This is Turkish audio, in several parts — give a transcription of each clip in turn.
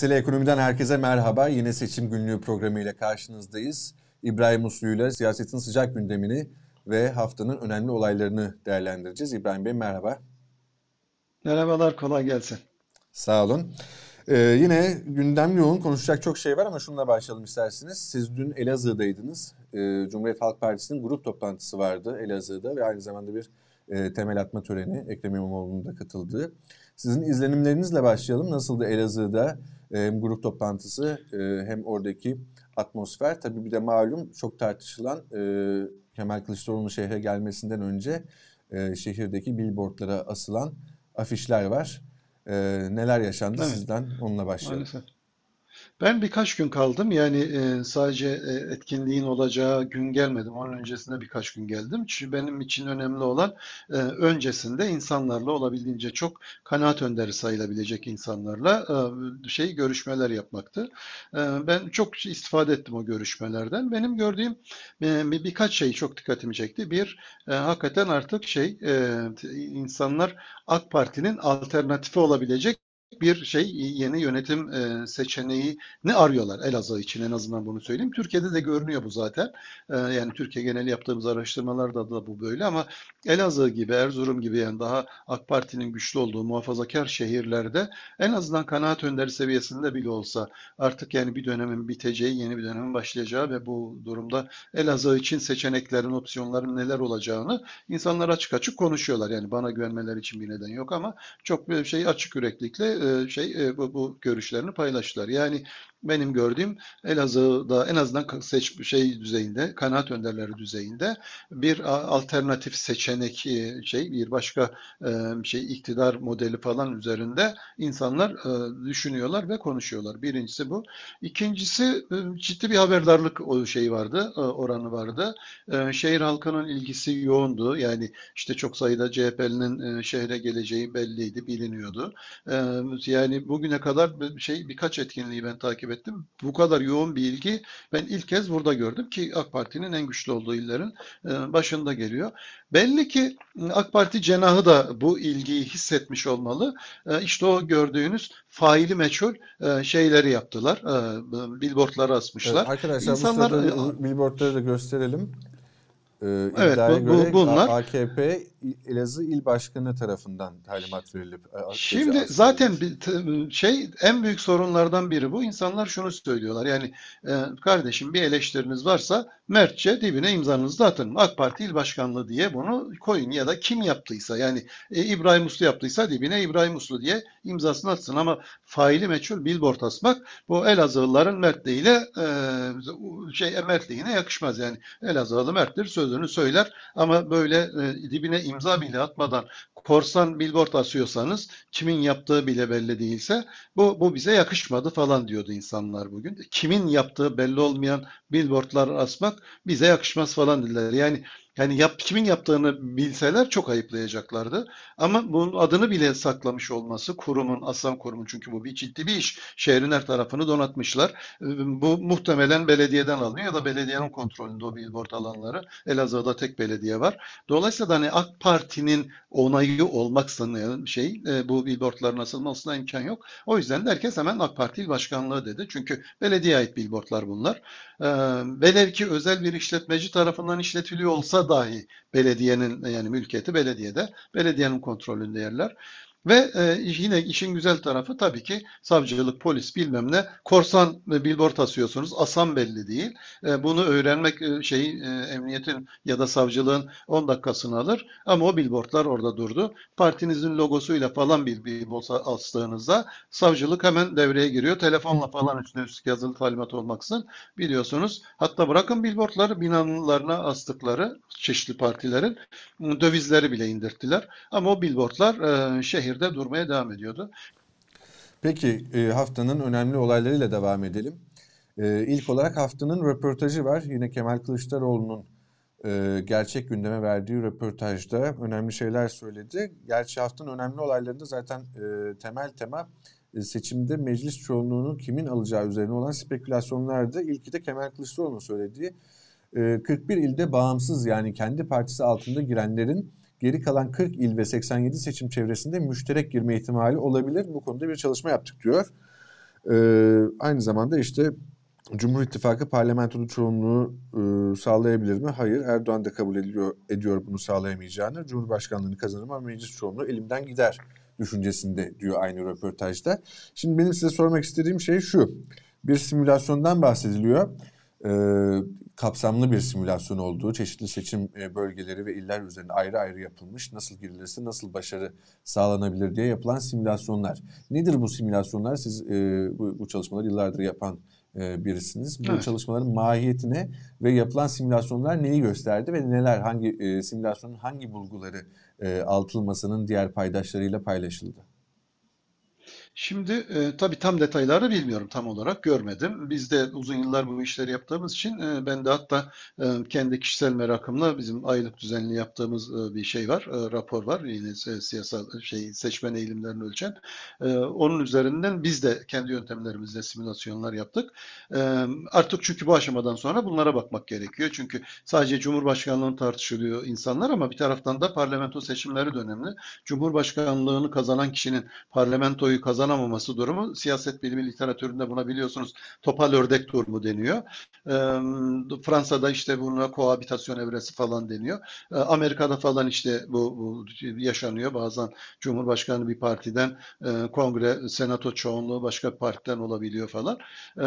Mesele Ekonomi'den herkese merhaba. Yine seçim günlüğü programıyla karşınızdayız. İbrahim Uslu ile siyasetin sıcak gündemini ve haftanın önemli olaylarını değerlendireceğiz. İbrahim Bey merhaba. Merhabalar, kolay gelsin. Sağ olun. Ee, yine gündem yoğun, konuşacak çok şey var ama şununla başlayalım isterseniz. Siz dün Elazığ'daydınız. Ee, Cumhuriyet Halk Partisi'nin grup toplantısı vardı Elazığ'da ve aynı zamanda bir e, temel atma töreni Ekrem İmamoğlu'nun da katıldığı. Sizin izlenimlerinizle başlayalım. Nasıldı Elazığ'da hem grup toplantısı e, hem oradaki atmosfer? Tabii bir de malum çok tartışılan e, Kemal Kılıçdaroğlu'nun şehre gelmesinden önce e, şehirdeki billboardlara asılan afişler var. E, neler yaşandı evet. sizden onunla başlayalım. Maalesef. Ben birkaç gün kaldım. Yani e, sadece e, etkinliğin olacağı gün gelmedim. Onun öncesinde birkaç gün geldim. Çünkü benim için önemli olan e, öncesinde insanlarla olabildiğince çok kanaat önderi sayılabilecek insanlarla şey görüşmeler yapmaktı. Ben çok istifade ettim o görüşmelerden. Benim gördüğüm birkaç şey çok dikkatimi çekti. Bir, hakikaten artık şey insanlar AK Parti'nin alternatifi olabilecek bir şey yeni yönetim e, seçeneği ne arıyorlar Elazığ için en azından bunu söyleyeyim. Türkiye'de de görünüyor bu zaten. E, yani Türkiye geneli yaptığımız araştırmalarda da bu böyle ama Elazığ gibi, Erzurum gibi yani daha AK Parti'nin güçlü olduğu muhafazakar şehirlerde en azından kanaat önderi seviyesinde bile olsa artık yani bir dönemin biteceği, yeni bir dönemin başlayacağı ve bu durumda Elazığ için seçeneklerin, opsiyonların neler olacağını insanlar açık açık konuşuyorlar. Yani bana güvenmeleri için bir neden yok ama çok bir şey açık yüreklikle e, şey e, bu, bu görüşlerini paylaştılar. Yani benim gördüğüm Elazığ'da en azından seç şey düzeyinde, kanaat önderleri düzeyinde bir alternatif seçenek e, şey bir başka şey iktidar modeli falan üzerinde insanlar düşünüyorlar ve konuşuyorlar. Birincisi bu. İkincisi ciddi bir haberdarlık o şey vardı, oranı vardı. Şehir halkının ilgisi yoğundu. Yani işte çok sayıda CHP'linin şehre geleceği belliydi, biliniyordu yani bugüne kadar şey birkaç etkinliği ben takip ettim. Bu kadar yoğun bir ilgi ben ilk kez burada gördüm ki AK Parti'nin en güçlü olduğu illerin e, başında geliyor. Belli ki AK Parti cenahı da bu ilgiyi hissetmiş olmalı. E, işte o gördüğünüz faili meçhul e, şeyleri yaptılar. Billboardları asmışlar. Evet, arkadaşlar İnsanlar, bu sırada billboardları da gösterelim. Ee, evet, bu, bu, göre bunlar AKP Elazığ İl Başkanı tarafından talimat verilip e, Şimdi zaten bir, şey en büyük sorunlardan biri bu. İnsanlar şunu söylüyorlar. Yani e, kardeşim bir eleştiriniz varsa mertçe dibine imzanızı da atın. AK Parti İl Başkanlığı diye bunu koyun ya da kim yaptıysa yani e, İbrahim Uslu yaptıysa dibine İbrahim Uslu diye imzasını atsın ama faili meçhul billboard asmak bu Elazığlıların mertliğiyle e, şey mertliğine yakışmaz yani. Elazığlı merttir sözünü söyler ama böyle e, dibine imza bile atmadan korsan billboard asıyorsanız kimin yaptığı bile belli değilse bu, bu bize yakışmadı falan diyordu insanlar bugün. Kimin yaptığı belli olmayan billboardlar asmak bize yakışmaz falan dediler. Yani yani yap, kimin yaptığını bilseler çok ayıplayacaklardı. Ama bunun adını bile saklamış olması kurumun, Aslan Kurumu çünkü bu bir ciddi bir iş. Şehrin her tarafını donatmışlar. Bu muhtemelen belediyeden alınıyor ya da belediyenin kontrolünde o billboard alanları. Elazığ'da tek belediye var. Dolayısıyla hani AK Parti'nin onayı olmak sanılan şey e, bu billboardların asılmasına imkan yok. O yüzden de herkes hemen AK Parti başkanlığı dedi. Çünkü belediye ait billboardlar bunlar. Velev ki özel bir işletmeci tarafından işletiliyor olsa dahi belediyenin yani mülkiyeti belediyede, belediyenin kontrolünde yerler. Ve e, yine işin güzel tarafı tabii ki savcılık, polis bilmem ne korsan e, billboard asıyorsunuz. Asan belli değil. E, bunu öğrenmek e, şey e, emniyetin ya da savcılığın 10 dakikasını alır. Ama o billboardlar orada durdu. Partinizin logosuyla falan bir billboard astığınızda savcılık hemen devreye giriyor. Telefonla falan üstüne üstlük yazılı talimat olmaksın biliyorsunuz. Hatta bırakın billboardları binalarına astıkları çeşitli partilerin dövizleri bile indirttiler. Ama o billboardlar şehir şehirde durmaya devam ediyordu. Peki e, haftanın önemli olaylarıyla devam edelim. E, ilk olarak haftanın röportajı var. Yine Kemal Kılıçdaroğlu'nun e, gerçek gündeme verdiği röportajda önemli şeyler söyledi. Gerçi haftanın önemli olaylarında zaten temel tema seçimde meclis çoğunluğunu kimin alacağı üzerine olan spekülasyonlardı. İlki de Kemal Kılıçdaroğlu'nun söylediği 41 ilde bağımsız yani kendi partisi altında girenlerin geri kalan 40 il ve 87 seçim çevresinde müşterek girme ihtimali olabilir. Bu konuda bir çalışma yaptık diyor. E, aynı zamanda işte Cumhur İttifakı parlamentoda çoğunluğu e, sağlayabilir mi? Hayır. Erdoğan da kabul ediyor, ediyor bunu sağlayamayacağını. Cumhurbaşkanlığını kazanır ama meclis çoğunluğu elimden gider düşüncesinde diyor aynı röportajda. Şimdi benim size sormak istediğim şey şu. Bir simülasyondan bahsediliyor. E, kapsamlı bir simülasyon olduğu, çeşitli seçim e, bölgeleri ve iller üzerinde ayrı ayrı yapılmış, nasıl girilirse nasıl başarı sağlanabilir diye yapılan simülasyonlar. Nedir bu simülasyonlar? Siz e, bu, bu çalışmaları yıllardır yapan e, birisiniz. Bu evet. çalışmaların mahiyetine ve yapılan simülasyonlar neyi gösterdi ve neler, hangi e, simülasyonun hangi bulguları e, altılmasının diğer paydaşlarıyla paylaşıldı? Şimdi e, tabii tam detayları bilmiyorum tam olarak görmedim. Biz de uzun yıllar bu işleri yaptığımız için e, ben de hatta e, kendi kişisel merakımla bizim aylık düzenli yaptığımız e, bir şey var, e, rapor var. Yine siyasal şey seçmen eğilimlerini ölçen. E, onun üzerinden biz de kendi yöntemlerimizle simülasyonlar yaptık. E, artık çünkü bu aşamadan sonra bunlara bakmak gerekiyor. Çünkü sadece Cumhurbaşkanlığını tartışılıyor insanlar ama bir taraftan da parlamento seçimleri de. Cumhurbaşkanlığını kazanan kişinin parlamentoyu kazanan kazanamaması durumu siyaset bilimi literatüründe buna biliyorsunuz topal ördek durumu deniyor. E, Fransa'da işte buna kohabitasyon evresi falan deniyor. E, Amerika'da falan işte bu, bu yaşanıyor. Bazen Cumhurbaşkanı bir partiden e, kongre, senato çoğunluğu başka bir partiden olabiliyor falan. E,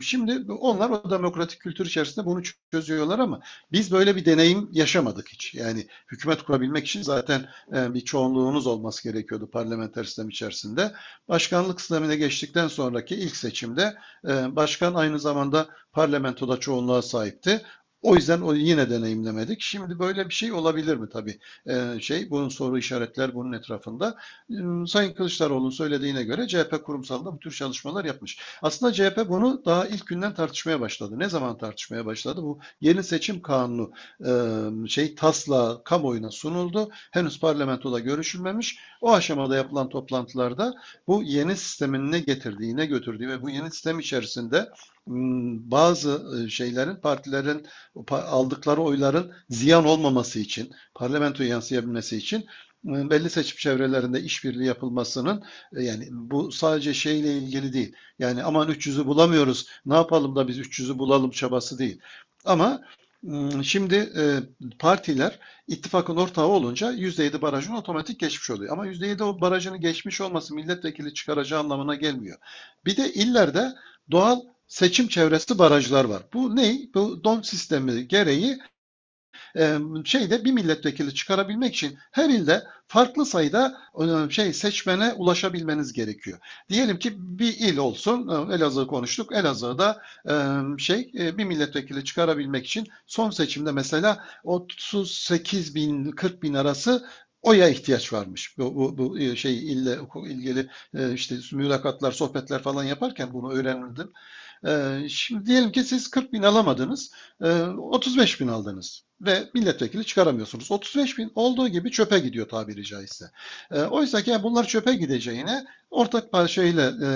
şimdi onlar o demokratik kültür içerisinde bunu çözüyorlar ama biz böyle bir deneyim yaşamadık hiç. Yani hükümet kurabilmek için zaten e, bir çoğunluğunuz olması gerekiyordu parlamenter sistem içerisinde. Başkanlık sistemine geçtikten sonraki ilk seçimde e, başkan aynı zamanda parlamentoda çoğunluğa sahipti. O yüzden o yine deneyimlemedik. Şimdi böyle bir şey olabilir mi tabii? Ee, şey bunun soru işaretler bunun etrafında. Ee, Sayın Kılıçdaroğlu'nun söylediğine göre CHP kurumsalda bu tür çalışmalar yapmış. Aslında CHP bunu daha ilk günden tartışmaya başladı. Ne zaman tartışmaya başladı? Bu yeni seçim kanunu e, şey tasla kamuoyuna sunuldu. Henüz parlamentoda görüşülmemiş. O aşamada yapılan toplantılarda bu yeni sistemin ne getirdiği, ne götürdüğü ve bu yeni sistem içerisinde bazı e, şeylerin partilerin aldıkları oyların ziyan olmaması için, parlamentoya yansıyabilmesi için e, belli seçim çevrelerinde işbirliği yapılmasının e, yani bu sadece şeyle ilgili değil. Yani aman 300'ü bulamıyoruz. Ne yapalım da biz 300'ü bulalım çabası değil. Ama hmm, Şimdi partiler ittifakın ortağı olunca %7 barajını otomatik geçmiş oluyor. Ama %7 o barajını geçmiş olması milletvekili çıkaracağı anlamına gelmiyor. Bir de illerde doğal seçim çevresi barajlar var. Bu ne? Bu don sistemi gereği e, şeyde bir milletvekili çıkarabilmek için her ilde farklı sayıda e, şey seçmene ulaşabilmeniz gerekiyor. Diyelim ki bir il olsun, e, Elazığ konuştuk. Elazığ'da şey bir milletvekili çıkarabilmek için son seçimde mesela 38 bin 40 bin arası oya ihtiyaç varmış. Bu, bu, bu şey ille ilgili işte mülakatlar, sohbetler falan yaparken bunu öğrenildim. Şimdi diyelim ki siz 40 bin alamadınız, 35 bin aldınız ve milletvekili çıkaramıyorsunuz. 35 bin olduğu gibi çöpe gidiyor tabiri caizse. E, oysa ki yani bunlar çöpe gideceğine ortak parçayla e,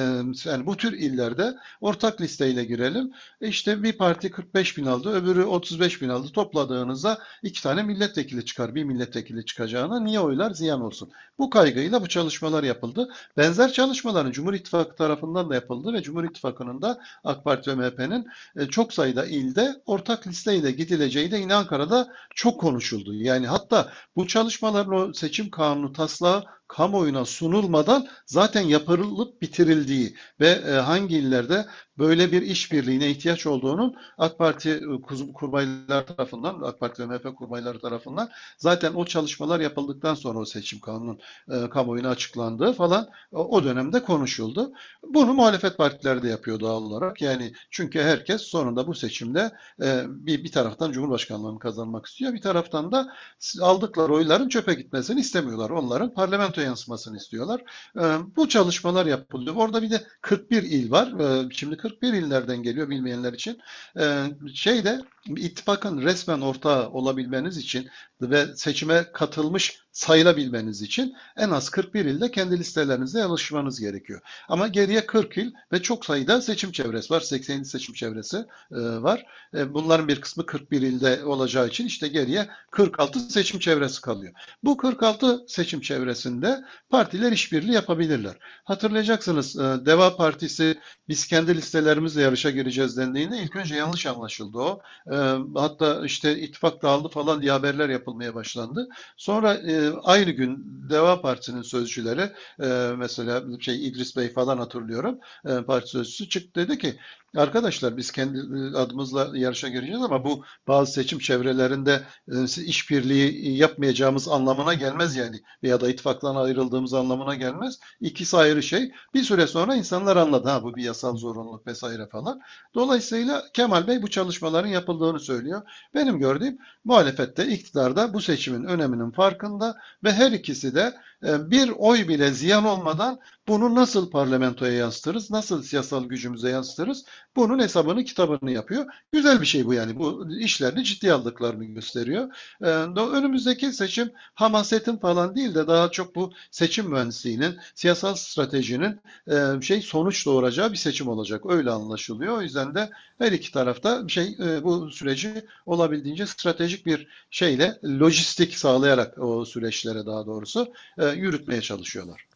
yani bu tür illerde ortak listeyle girelim. E işte bir parti 45 bin aldı, öbürü 35 bin aldı. Topladığınızda iki tane milletvekili çıkar. Bir milletvekili çıkacağına niye oylar ziyan olsun? Bu kaygıyla bu çalışmalar yapıldı. Benzer çalışmaların Cumhur İttifakı tarafından da yapıldı ve Cumhur İttifakı'nın da AK Parti ve MHP'nin e, çok sayıda ilde ortak listeyle gidileceği de yine Ankara'da çok konuşuldu. Yani hatta bu çalışmaların o seçim kanunu taslağı kamuoyuna sunulmadan zaten yapılıp bitirildiği ve e, hangi illerde böyle bir işbirliğine ihtiyaç olduğunun AK Parti e, kurmaylar tarafından, AK Parti ve MHP kurmayları tarafından zaten o çalışmalar yapıldıktan sonra o seçim kanunun e, kamuoyuna açıklandığı falan o, o dönemde konuşuldu. Bunu muhalefet partileri de yapıyor doğal olarak. Yani çünkü herkes sonunda bu seçimde e, bir, bir taraftan Cumhurbaşkanlığını kazanmak istiyor, bir taraftan da aldıkları oyların çöpe gitmesini istemiyorlar. Onların parlamento yansımasını istiyorlar. E, bu çalışmalar yapılıyor. Orada bir de 41 il var. E, şimdi 41 illerden geliyor bilmeyenler için. E, şeyde ittifakın resmen ortağı olabilmeniz için ve seçime katılmış sayılabilmeniz için en az 41 ilde kendi listelerinizde yarışmanız gerekiyor. Ama geriye 40 il ve çok sayıda seçim çevresi var. 87 seçim çevresi e, var. E, bunların bir kısmı 41 ilde olacağı için işte geriye 46 seçim çevresi kalıyor. Bu 46 seçim çevresinde partiler işbirliği yapabilirler. Hatırlayacaksınız e, Deva Partisi biz kendi listelerimizle yarışa gireceğiz dendiğinde ilk önce yanlış anlaşıldı o. E, hatta işte ittifak dağıldı falan diye haberler yapılmaya başlandı. Sonra e, aynı gün Deva Partisi'nin sözcüleri e, mesela şey İdris Bey falan hatırlıyorum e, parti sözcüsü çıktı dedi ki Arkadaşlar biz kendi e, adımızla yarışa gireceğiz ama bu bazı seçim çevrelerinde e, işbirliği yapmayacağımız anlamına gelmez yani veya da ittifaktan ayrıldığımız anlamına gelmez. İkisi ayrı şey. Bir süre sonra insanlar anladı ha bu bir yasal zorunluluk vesaire falan. Dolayısıyla Kemal Bey bu çalışmaların yapıldığını söylüyor. Benim gördüğüm muhalefette iktidarda bu seçimin öneminin farkında ve her ikisi de e, bir oy bile ziyan olmadan bunu nasıl parlamentoya yansıtırız, nasıl siyasal gücümüze yansıtırız bunun hesabını kitabını yapıyor. Güzel bir şey bu yani. Bu işlerini ciddi aldıklarını gösteriyor. Ee, önümüzdeki seçim hamasetin falan değil de daha çok bu seçim mühendisliğinin, siyasal stratejinin e, şey sonuç doğuracağı bir seçim olacak. Öyle anlaşılıyor. O yüzden de her iki tarafta şey e, bu süreci olabildiğince stratejik bir şeyle lojistik sağlayarak o süreçlere daha doğrusu e, yürütmeye çalışıyorlar.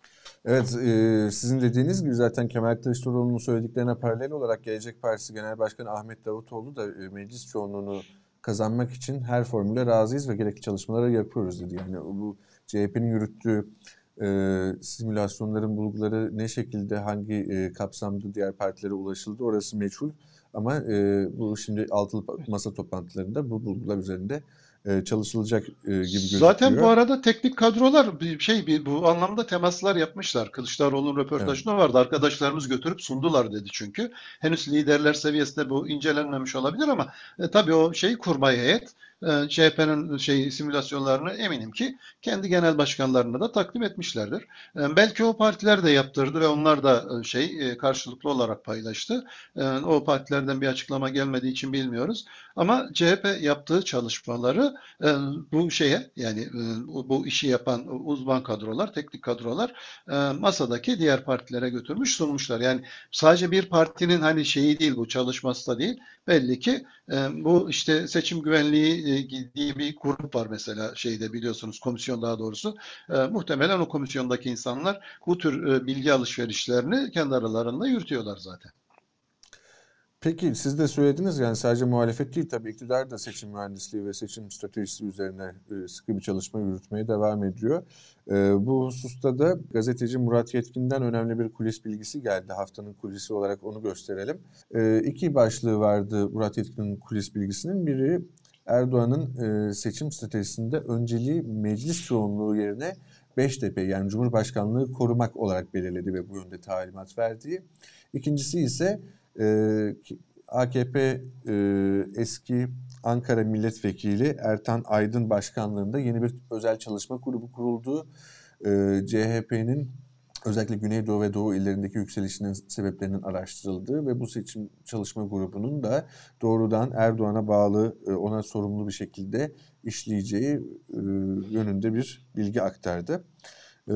Evet, e, sizin dediğiniz gibi zaten Kemal Kılıçdaroğlu'nun söylediklerine paralel olarak Gelecek Partisi Genel Başkanı Ahmet Davutoğlu da e, meclis çoğunluğunu kazanmak için her formüle razıyız ve gerekli çalışmaları yapıyoruz dedi. Yani bu CHP'nin yürüttüğü e, simülasyonların bulguları ne şekilde, hangi e, kapsamda diğer partilere ulaşıldı orası meçhul. Ama e, bu şimdi altılı masa toplantılarında bu bulgular üzerinde çalışılacak e, gibi gözüküyor. Zaten bu arada teknik kadrolar bir şey bir bu anlamda temaslar yapmışlar. Kılıçdaroğlu'nun röportajında evet. vardı. Arkadaşlarımız götürüp sundular dedi çünkü. Henüz liderler seviyesinde bu incelenmemiş olabilir ama e, tabii o şey kurmay heyet e, CHP'nin şey simülasyonlarını eminim ki kendi genel başkanlarına da takdim etmişlerdir. E, belki o partiler de yaptırdı ve onlar da e, şey karşılıklı olarak paylaştı. O partilerden bir açıklama gelmediği için bilmiyoruz. Ama CHP yaptığı çalışmaları bu şeye yani bu işi yapan uzman kadrolar, teknik kadrolar masadaki diğer partilere götürmüş sunmuşlar. Yani sadece bir partinin hani şeyi değil bu çalışması da değil. Belli ki bu işte seçim güvenliği gittiği bir grup var mesela şeyde biliyorsunuz komisyon daha doğrusu. E, muhtemelen o komisyondaki insanlar bu tür e, bilgi alışverişlerini kendi aralarında yürütüyorlar zaten. Peki siz de söylediniz yani sadece muhalefet değil tabii iktidar da seçim mühendisliği ve seçim stratejisi üzerine e, sıkı bir çalışma yürütmeye devam ediyor. E, bu hususta da gazeteci Murat Yetkin'den önemli bir kulis bilgisi geldi. Haftanın kulisi olarak onu gösterelim. E, iki başlığı vardı Murat Yetkin'in kulis bilgisinin. Biri Erdoğan'ın seçim stratejisinde önceliği meclis çoğunluğu yerine Beştepe yani Cumhurbaşkanlığı korumak olarak belirledi ve bu yönde talimat verdiği. İkincisi ise AKP eski Ankara Milletvekili Ertan Aydın başkanlığında yeni bir özel çalışma grubu kuruldu. CHP'nin özellikle Güneydoğu ve Doğu illerindeki yükselişinin sebeplerinin araştırıldığı ve bu seçim çalışma grubunun da doğrudan Erdoğan'a bağlı, e, ona sorumlu bir şekilde işleyeceği e, yönünde bir bilgi aktardı. E,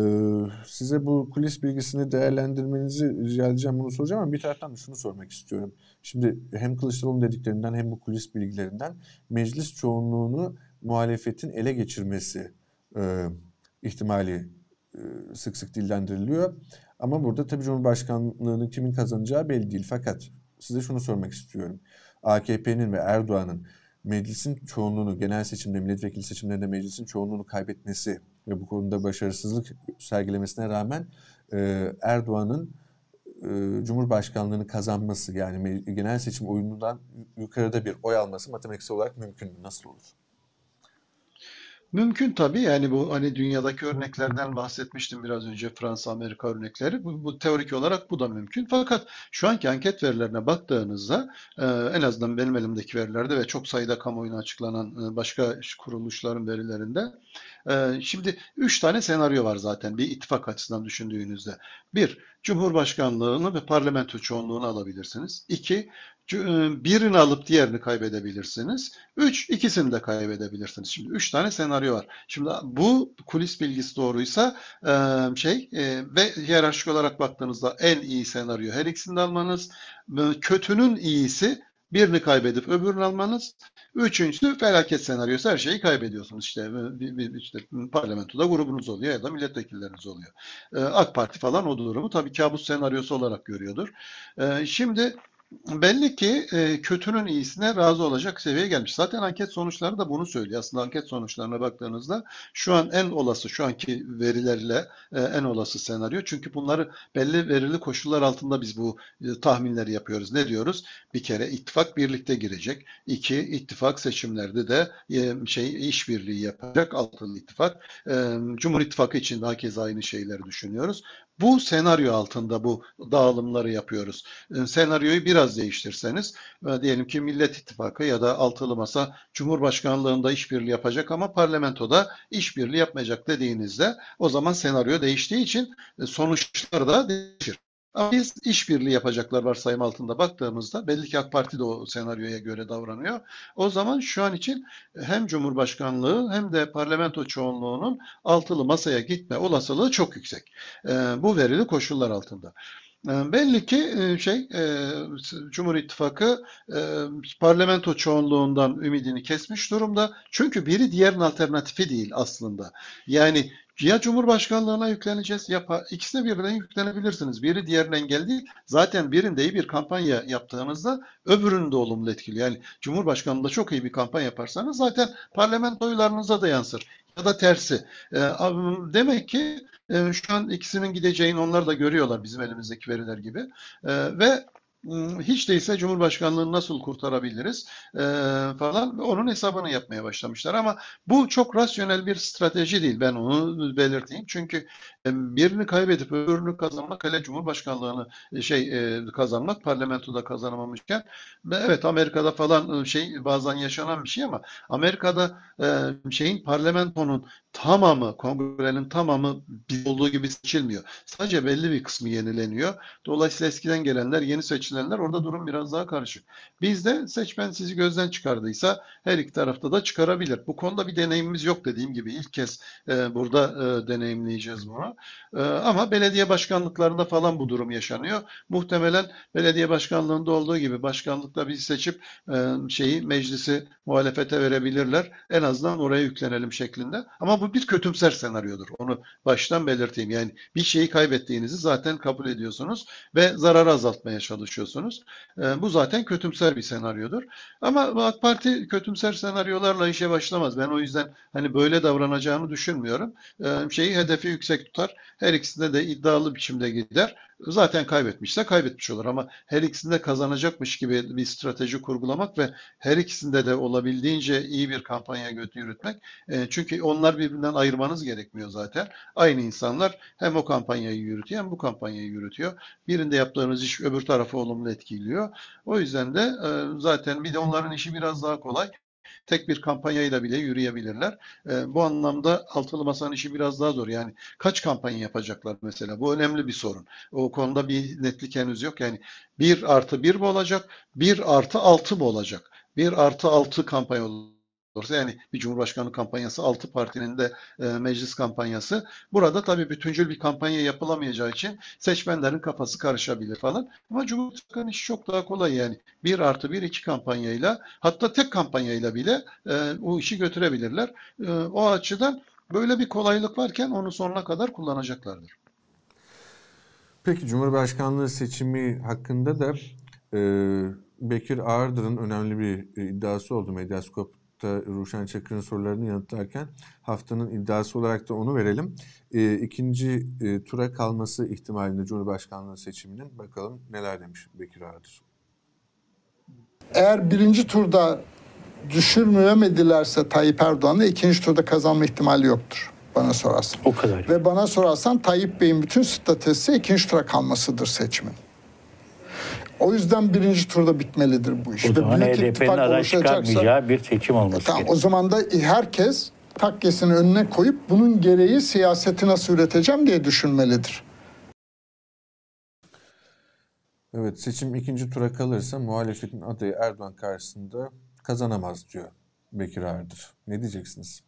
size bu kulis bilgisini değerlendirmenizi rica edeceğim, bunu soracağım ama bir taraftan da şunu sormak istiyorum. Şimdi hem Kılıçdaroğlu dediklerinden hem bu kulis bilgilerinden meclis çoğunluğunu muhalefetin ele geçirmesi ihtimali sık sık dillendiriliyor. Ama burada tabii Cumhurbaşkanlığını kimin kazanacağı belli değil. Fakat size şunu sormak istiyorum. AKP'nin ve Erdoğan'ın meclisin çoğunluğunu, genel seçimde, milletvekili seçimlerinde meclisin çoğunluğunu kaybetmesi ve bu konuda başarısızlık sergilemesine rağmen e, Erdoğan'ın e, Cumhurbaşkanlığını kazanması yani genel seçim oyunundan yukarıda bir oy alması matematiksel olarak mümkün mü? Nasıl olur? Mümkün tabii. Yani bu hani dünyadaki örneklerden bahsetmiştim biraz önce Fransa Amerika örnekleri. Bu, bu teorik olarak bu da mümkün. Fakat şu anki anket verilerine baktığınızda e, en azından benim elimdeki verilerde ve çok sayıda kamuoyuna açıklanan e, başka kuruluşların verilerinde şimdi üç tane senaryo var zaten bir ittifak açısından düşündüğünüzde. Bir, Cumhurbaşkanlığını ve parlamento çoğunluğunu alabilirsiniz. İki, e, birini alıp diğerini kaybedebilirsiniz. Üç, ikisini de kaybedebilirsiniz. Şimdi üç tane senaryo var. Şimdi bu kulis bilgisi doğruysa e, şey e, ve hiyerarşik olarak baktığınızda en iyi senaryo her ikisini almanız. Kötünün iyisi birini kaybedip öbürünü almanız. Üçüncüsü felaket senaryosu her şeyi kaybediyorsunuz. İşte, işte parlamentoda grubunuz oluyor ya da milletvekilleriniz oluyor. AK Parti falan o durumu tabii kabus senaryosu olarak görüyordur. Şimdi belli ki e, kötünün iyisine razı olacak seviyeye gelmiş. Zaten anket sonuçları da bunu söylüyor. Aslında anket sonuçlarına baktığınızda şu an en olası, şu anki verilerle e, en olası senaryo. Çünkü bunları belli verili koşullar altında biz bu e, tahminleri yapıyoruz. Ne diyoruz? Bir kere ittifak birlikte girecek. İki, ittifak seçimlerde de e, şey işbirliği yapacak. Altılı ittifak. E, Cumhur İttifakı için daha kez aynı şeyleri düşünüyoruz. Bu senaryo altında bu dağılımları yapıyoruz. E, senaryoyu biraz değiştirseniz e, diyelim ki Millet İttifakı ya da altılı masa Cumhurbaşkanlığında işbirliği yapacak ama parlamentoda işbirliği yapmayacak dediğinizde o zaman senaryo değiştiği için e, sonuçlar da değişir. Ama biz işbirliği yapacaklar varsayım altında baktığımızda belli ki AK Parti de o senaryoya göre davranıyor. O zaman şu an için hem Cumhurbaşkanlığı hem de parlamento çoğunluğunun altılı masaya gitme olasılığı çok yüksek. E, bu verili koşullar altında. E, belli ki e, şey e, Cumhur İttifakı parlamento çoğunluğundan ümidini kesmiş durumda. Çünkü biri diğerinin alternatifi değil aslında. Yani ya Cumhurbaşkanlığına yükleneceğiz ya ikisine birden yüklenebilirsiniz. Biri diğerine engel değil. Zaten birinde iyi bir kampanya yaptığınızda öbürünü de olumlu etkiliyor. Yani Cumhurbaşkanlığında çok iyi bir kampanya yaparsanız zaten parlamento oylarınıza da yansır. Ya da tersi. Ee, demek ki e, şu an ikisinin gideceğini onlar da görüyorlar bizim elimizdeki veriler gibi. Ee, ve hiç değilse Cumhurbaşkanlığını nasıl kurtarabiliriz e, falan onun hesabını yapmaya başlamışlar. Ama bu çok rasyonel bir strateji değil ben onu belirteyim. Çünkü e, birini kaybedip öbürünü kazanmak hele Cumhurbaşkanlığını e, şey e, kazanmak parlamentoda kazanamamışken evet Amerika'da falan e, şey bazen yaşanan bir şey ama Amerika'da e, şeyin parlamentonun tamamı kongrenin tamamı olduğu gibi seçilmiyor. Sadece belli bir kısmı yenileniyor. Dolayısıyla eskiden gelenler yeni seçilen seçilenler orada durum biraz daha karışık. Bizde seçmen sizi gözden çıkardıysa her iki tarafta da çıkarabilir. Bu konuda bir deneyimimiz yok dediğim gibi ilk kez e, burada e, deneyimleyeceğiz bunu. E, ama belediye başkanlıklarında falan bu durum yaşanıyor. Muhtemelen belediye başkanlığında olduğu gibi başkanlıkta bir seçip e, şeyi meclisi muhalefete verebilirler. En azından oraya yüklenelim şeklinde. Ama bu bir kötümser senaryodur. Onu baştan belirteyim. Yani bir şeyi kaybettiğinizi zaten kabul ediyorsunuz ve zararı azaltmaya çalışıyorsunuz. E, bu zaten kötümser bir senaryodur. Ama AK Parti kötümser senaryolarla işe başlamaz. Ben o yüzden hani böyle davranacağını düşünmüyorum. E, şeyi hedefi yüksek tutar. Her ikisinde de iddialı biçimde gider. Zaten kaybetmişse kaybetmiş olur ama her ikisinde kazanacakmış gibi bir strateji kurgulamak ve her ikisinde de olabildiğince iyi bir kampanya yürütmek. E, çünkü onlar birbirinden ayırmanız gerekmiyor zaten. Aynı insanlar hem o kampanyayı yürütüyor hem bu kampanyayı yürütüyor. Birinde yaptığınız iş öbür tarafı olumlu etkiliyor. O yüzden de e, zaten bir de onların işi biraz daha kolay tek bir kampanyayla bile yürüyebilirler. E, bu anlamda altılı masanın işi biraz daha zor. Yani kaç kampanya yapacaklar mesela? Bu önemli bir sorun. O konuda bir netlik henüz yok. Yani bir artı bir mi olacak? Bir artı altı mı olacak? Bir artı altı kampanya olacak doğrusu yani bir Cumhurbaşkanı kampanyası, altı partinin de e, meclis kampanyası. Burada tabii bütüncül bir kampanya yapılamayacağı için seçmenlerin kafası karışabilir falan. Ama Cumhurbaşkanı işi çok daha kolay yani. Bir artı bir iki kampanyayla hatta tek kampanyayla bile e, o işi götürebilirler. E, o açıdan böyle bir kolaylık varken onu sonuna kadar kullanacaklardır. Peki Cumhurbaşkanlığı seçimi hakkında da e, Bekir Ağırdır'ın önemli bir iddiası oldu Medyaskop hafta Ruşen Çakır'ın sorularını yanıtlarken haftanın iddiası olarak da onu verelim. E, ikinci e, tura kalması ihtimalinde Cumhurbaşkanlığı seçiminin bakalım neler demiş Bekir Ağdır. Eğer birinci turda düşürmeyemedilerse Tayyip Erdoğan'ı ikinci turda kazanma ihtimali yoktur bana sorarsan. O kadar. Ve bana sorarsan Tayyip Bey'in bütün stratejisi ikinci tura kalmasıdır seçimin. O yüzden birinci turda bitmelidir bu iş. O zaman HDP'nin aday çıkarmayacağı bir seçim olması tamam, gerekiyor. O zaman da herkes takkesini önüne koyup bunun gereği siyaseti nasıl üreteceğim diye düşünmelidir. Evet seçim ikinci tura kalırsa muhalefetin adayı Erdoğan karşısında kazanamaz diyor Bekir Ardır. Ne diyeceksiniz?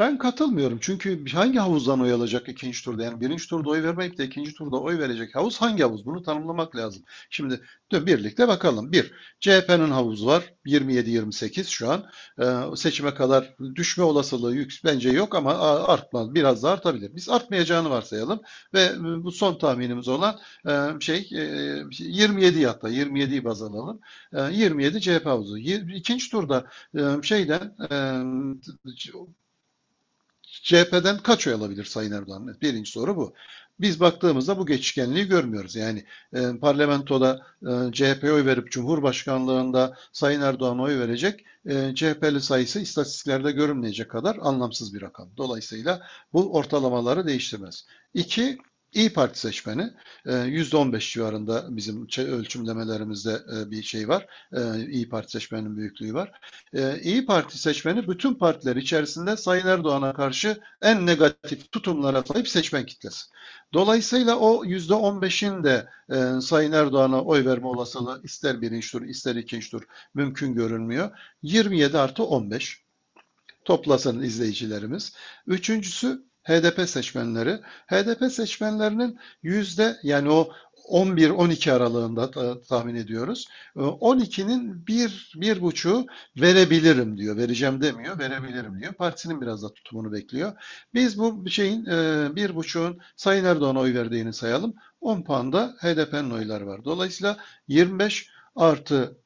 Ben katılmıyorum. Çünkü hangi havuzdan oy alacak ikinci turda? Yani birinci turda oy vermeyip de ikinci turda oy verecek havuz hangi havuz? Bunu tanımlamak lazım. Şimdi birlikte bakalım. Bir, CHP'nin havuzu var. 27-28 şu an. Ee, seçime kadar düşme olasılığı yük, bence yok ama artmaz. Biraz da artabilir. Biz artmayacağını varsayalım ve bu son tahminimiz olan e, şey e, 27 hatta 27'yi baz alalım. E, 27 CHP havuzu. İkinci turda e, şeyden e, CHP'den kaç oy alabilir Sayın Erdoğan? Birinci soru bu. Biz baktığımızda bu geçişkenliği görmüyoruz. Yani e, parlamentoda e, CHP'ye oy verip Cumhurbaşkanlığında Sayın Erdoğan'a oy verecek e, CHP'li sayısı istatistiklerde görünmeyecek kadar anlamsız bir rakam. Dolayısıyla bu ortalamaları değiştirmez. İki, İyi Parti seçmeni %15 e, civarında bizim ölçümlemelerimizde e, bir şey var. E, İyi Parti seçmeninin büyüklüğü var. İyi Parti seçmeni bütün partiler içerisinde Sayın Erdoğan'a karşı en negatif tutumlara sahip seçmen kitlesi. Dolayısıyla o %15'in de Sayın Erdoğan'a oy verme olasılığı ister birinci tur ister ikinci tur mümkün görünmüyor. 27 artı 15 toplasın izleyicilerimiz. Üçüncüsü HDP seçmenleri. HDP seçmenlerinin yüzde yani o 11-12 aralığında tahmin ediyoruz. 12'nin bir, bir buçuğu verebilirim diyor. Vereceğim demiyor, verebilirim diyor. Partisinin biraz da tutumunu bekliyor. Biz bu şeyin e, bir buçuğun Sayın Erdoğan'a oy verdiğini sayalım. 10 puanda HDP'nin oyları var. Dolayısıyla 25 artı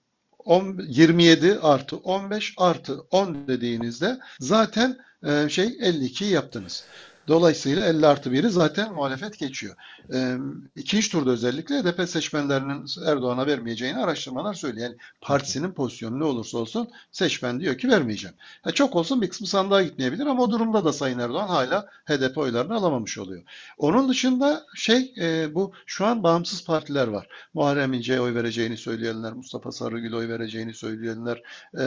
10, 27 artı 15 artı 10 dediğinizde zaten e, şey 52 yaptınız. Dolayısıyla 50 artı 1'i zaten muhalefet geçiyor. E, ikinci turda özellikle HDP seçmenlerinin Erdoğan'a vermeyeceğini araştırmalar söylüyor. Yani partisinin pozisyonu ne olursa olsun seçmen diyor ki vermeyeceğim. Ha, çok olsun bir kısmı sandığa gitmeyebilir ama o durumda da Sayın Erdoğan hala HDP oylarını alamamış oluyor. Onun dışında şey e, bu şu an bağımsız partiler var. Muharrem İnce'ye oy vereceğini söyleyenler, Mustafa Sarıgül oy vereceğini söyleyenler, e,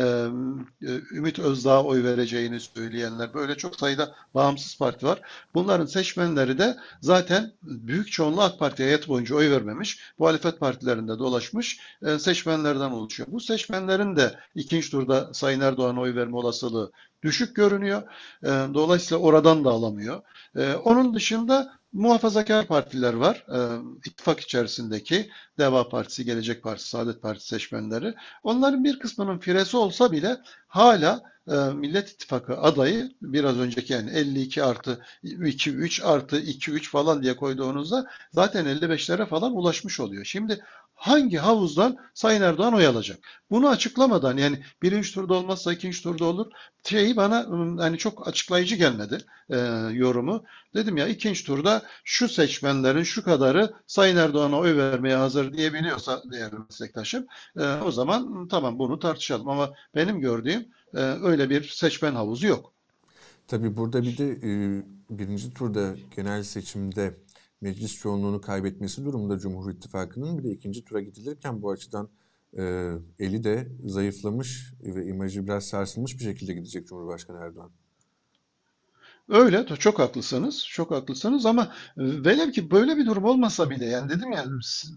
Ümit Özdağ'a oy vereceğini söyleyenler böyle çok sayıda bağımsız parti var. Bunların seçmenleri de zaten büyük çoğunluğu AK Parti'ye hayat boyunca oy vermemiş, muhalefet partilerinde dolaşmış e, seçmenlerden oluşuyor. Bu seçmenlerin de ikinci turda Sayın Erdoğan'a oy verme olasılığı düşük görünüyor. E, dolayısıyla oradan da alamıyor. E, onun dışında muhafazakar partiler var. E, ittifak içerisindeki Deva Partisi, Gelecek Partisi, Saadet Partisi seçmenleri. Onların bir kısmının firesi olsa bile hala e, Millet İttifakı adayı biraz önceki yani 52 artı 2, 3 artı 2, 3 falan diye koyduğunuzda zaten 55'lere falan ulaşmış oluyor. Şimdi hangi havuzdan Sayın Erdoğan oy alacak? Bunu açıklamadan yani birinci turda olmazsa ikinci turda olur şeyi bana hani çok açıklayıcı gelmedi e, yorumu. Dedim ya ikinci turda şu seçmenlerin şu kadarı Sayın Erdoğan'a oy vermeye hazır diyebiliyorsa değerli meslektaşım e, o zaman tamam bunu tartışalım ama benim gördüğüm e, öyle bir seçmen havuzu yok. Tabii burada bir de e, birinci turda genel seçimde meclis çoğunluğunu kaybetmesi durumunda Cumhur İttifakı'nın bir de ikinci tura gidilirken bu açıdan e, eli de zayıflamış ve imajı biraz sarsılmış bir şekilde gidecek Cumhurbaşkanı Erdoğan. Öyle, çok haklısınız, çok haklısınız ama e, velev ki böyle bir durum olmasa bile yani dedim ya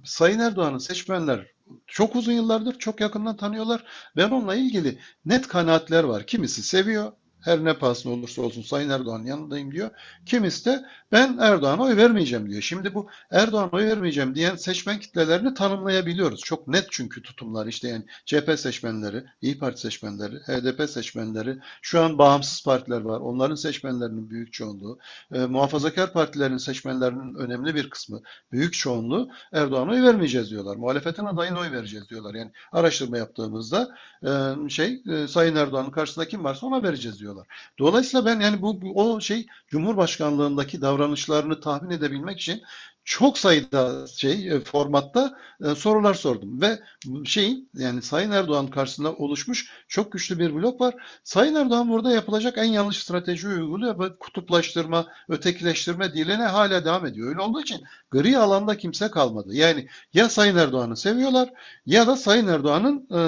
Sayın Erdoğan'ı seçmenler çok uzun yıllardır çok yakından tanıyorlar ve onunla ilgili net kanaatler var. Kimisi seviyor, her ne pahasına olursa olsun Sayın Erdoğan yanındayım diyor. Kimisi de ben Erdoğan'a oy vermeyeceğim diyor. Şimdi bu Erdoğan'a oy vermeyeceğim diyen seçmen kitlelerini tanımlayabiliyoruz. Çok net çünkü tutumlar işte yani CHP seçmenleri, İyi Parti seçmenleri, HDP seçmenleri, şu an bağımsız partiler var. Onların seçmenlerinin büyük çoğunluğu, e, muhafazakar partilerin seçmenlerinin önemli bir kısmı, büyük çoğunluğu Erdoğan'a oy vermeyeceğiz diyorlar. Muhalefetin adayına oy vereceğiz diyorlar. Yani araştırma yaptığımızda e, şey e, Sayın Erdoğan'ın karşısında kim varsa ona vereceğiz diyor diyorlar. Dolayısıyla ben yani bu o şey Cumhurbaşkanlığındaki davranışlarını tahmin edebilmek için çok sayıda şey e, formatta e, sorular sordum ve şeyin yani Sayın Erdoğan karşısında oluşmuş çok güçlü bir blok var. Sayın Erdoğan burada yapılacak en yanlış strateji uyguluyor kutuplaştırma, ötekileştirme diline hala devam ediyor. Öyle olduğu için gri alanda kimse kalmadı. Yani ya Sayın Erdoğan'ı seviyorlar ya da Sayın Erdoğan'ın e,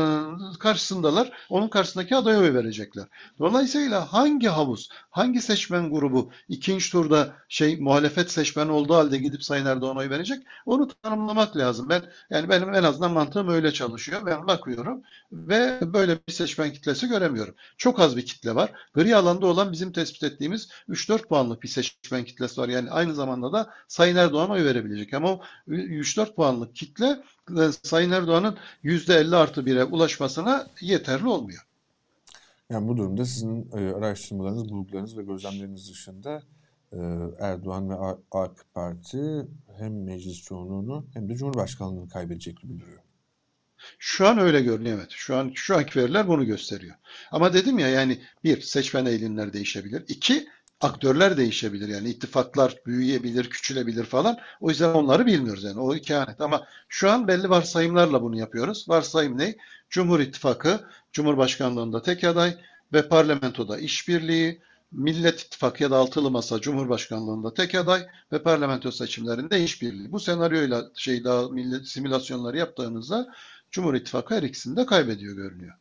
karşısındalar. Onun karşısındaki adaya oy verecekler. Dolayısıyla hangi havuz, hangi seçmen grubu ikinci turda şey muhalefet seçmen olduğu halde gidip Sayın Erdoğan'a oy verecek onu tanımlamak lazım. Ben yani benim en azından mantığım öyle çalışıyor. Ben bakıyorum ve böyle bir seçmen kitlesi göremiyorum. Çok az bir kitle var. Gri alanda olan bizim tespit ettiğimiz 3-4 puanlık bir seçmen kitlesi var. Yani aynı zamanda da Sayın Erdoğan'a oy verebilecek. Ama o 3-4 puanlık kitle e, Sayın Erdoğan'ın %50 artı 1'e ulaşmasına yeterli olmuyor. Yani bu durumda sizin e, araştırmalarınız, bulgularınız ve gözlemleriniz dışında Erdoğan ve AK Parti hem meclis çoğunluğunu hem de Cumhurbaşkanlığını kaybedecek gibi duruyor. Şu an öyle görünüyor evet. Şu an şu anki veriler bunu gösteriyor. Ama dedim ya yani bir seçmen eğilimler değişebilir. İki aktörler değişebilir. Yani ittifaklar büyüyebilir, küçülebilir falan. O yüzden onları bilmiyoruz yani. O hikaye. Ama şu an belli varsayımlarla bunu yapıyoruz. Varsayım ne? Cumhur İttifakı Cumhurbaşkanlığında tek aday ve parlamentoda işbirliği, Millet İttifakı ya da Altılı Masa Cumhurbaşkanlığında tek aday ve parlamento seçimlerinde işbirliği. Bu senaryoyla şey daha millet simülasyonları yaptığınızda Cumhur İttifakı her ikisini de kaybediyor görünüyor.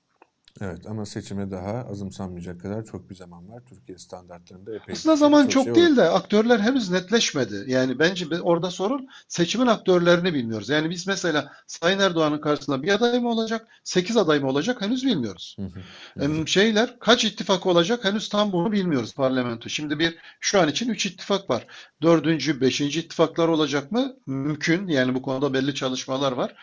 Evet ama seçime daha azımsanmayacak kadar çok bir zaman var. Türkiye standartlarında epey Aslında zaman çok çok şey değil de aktörler henüz netleşmedi. Yani bence be- orada sorun seçimin aktörlerini bilmiyoruz. Yani biz mesela Sayın Erdoğan'ın karşısında bir aday mı olacak, 8 aday mı olacak henüz bilmiyoruz. Hı hı. Em, Şeyler kaç ittifak olacak henüz tam bunu bilmiyoruz parlamento. Şimdi bir şu an için 3 ittifak var. Dördüncü, beşinci ittifaklar olacak mı? Mümkün. Yani bu konuda belli çalışmalar var.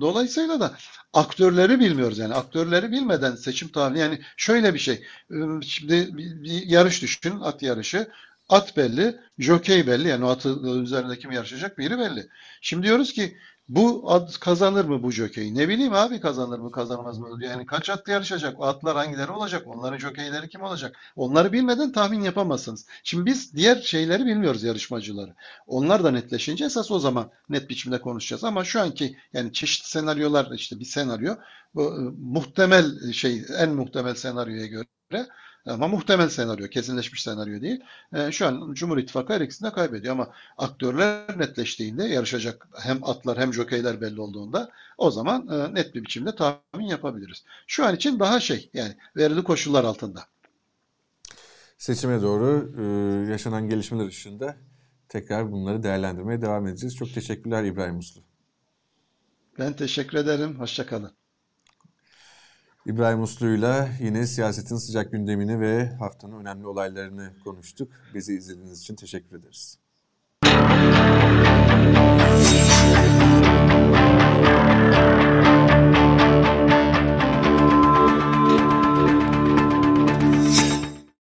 Dolayısıyla da aktörleri bilmiyoruz yani. Aktörleri bilmeden seçim tahmini yani şöyle bir şey. Şimdi bir yarış düşün, at yarışı. At belli, jokey belli. Yani o atı üzerinde kim yarışacak biri belli. Şimdi diyoruz ki bu at kazanır mı bu jockey? Ne bileyim abi kazanır mı kazanmaz mı? Yani kaç at yarışacak? Atlar hangileri olacak? Onların jockeyleri kim olacak? Onları bilmeden tahmin yapamazsınız. Şimdi biz diğer şeyleri bilmiyoruz yarışmacıları. Onlar da netleşince esas o zaman net biçimde konuşacağız. Ama şu anki yani çeşitli senaryolar işte bir senaryo bu e, muhtemel şey en muhtemel senaryoya göre ama muhtemel senaryo, kesinleşmiş senaryo değil. E, şu an Cumhur İttifakı her ikisini de kaybediyor ama aktörler netleştiğinde yarışacak hem atlar hem jokeyler belli olduğunda o zaman e, net bir biçimde tahmin yapabiliriz. Şu an için daha şey yani verili koşullar altında. Seçime doğru e, yaşanan gelişmeler ışığında tekrar bunları değerlendirmeye devam edeceğiz. Çok teşekkürler İbrahim Uslu. Ben teşekkür ederim. Hoşçakalın. İbrahim Uslu'yla yine siyasetin sıcak gündemini ve haftanın önemli olaylarını konuştuk. Bizi izlediğiniz için teşekkür ederiz.